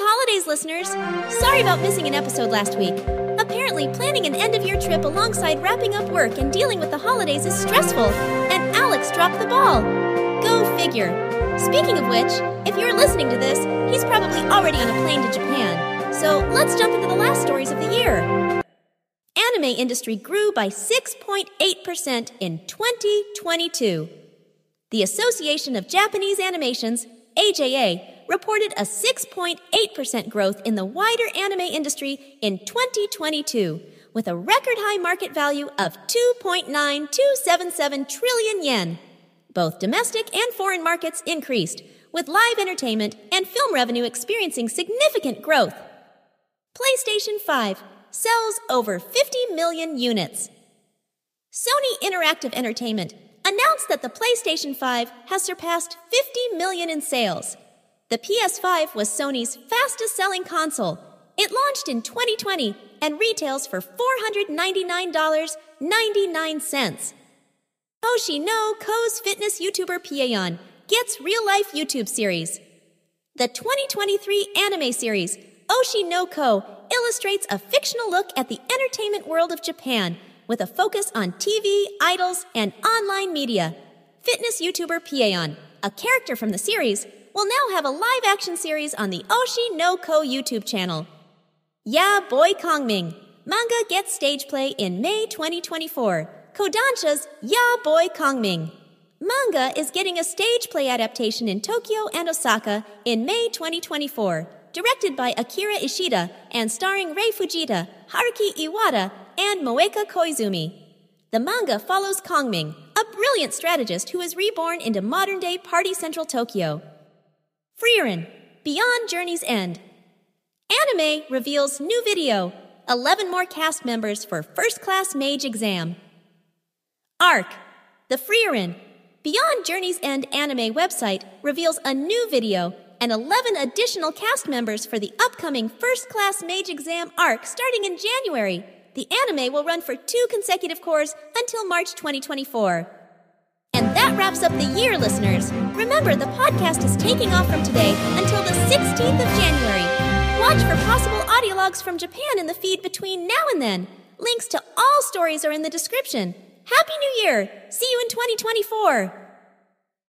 holidays, listeners! Sorry about missing an episode last week. Apparently, planning an end of year trip alongside wrapping up work and dealing with the holidays is stressful, and Alex dropped the ball. Go figure. Speaking of which, if you're listening to this, he's probably already on a plane to Japan. So let's jump into the last stories of the year. Anime industry grew by 6.8% in 2022. The Association of Japanese Animations, AJA, reported a 6.8% growth in the wider anime industry in 2022, with a record high market value of 2.9277 trillion yen. Both domestic and foreign markets increased, with live entertainment and film revenue experiencing significant growth. PlayStation 5 sells over 50 million units. Sony Interactive Entertainment announced that the PlayStation 5 has surpassed 50 million in sales. The PS5 was Sony's fastest selling console. It launched in 2020 and retails for $499.99. Oshi no Ko's fitness YouTuber Pieyon gets real life YouTube series. The 2023 anime series, Oshi no Ko, illustrates a fictional look at the entertainment world of Japan with a focus on TV, idols, and online media. Fitness YouTuber Pieyon, a character from the series, will now have a live action series on the Oshi no Ko YouTube channel. Ya Boy Kongming, manga gets stage play in May 2024. Kodansha's Ya Boy Kongming. Manga is getting a stage play adaptation in Tokyo and Osaka in May 2024, directed by Akira Ishida and starring Rei Fujita, Haruki Iwata, and Moeka Koizumi. The manga follows Kongming, a brilliant strategist who is reborn into modern day Party Central Tokyo. Frieren, Beyond Journey's End. Anime reveals new video 11 more cast members for First Class Mage exam. ARC, the Frieren, Beyond Journey's End anime website reveals a new video and 11 additional cast members for the upcoming First Class Mage exam arc starting in January. The anime will run for two consecutive cours until March 2024. Wraps up the year, listeners. Remember, the podcast is taking off from today until the 16th of January. Watch for possible audiologues from Japan in the feed between now and then. Links to all stories are in the description. Happy New Year! See you in 2024!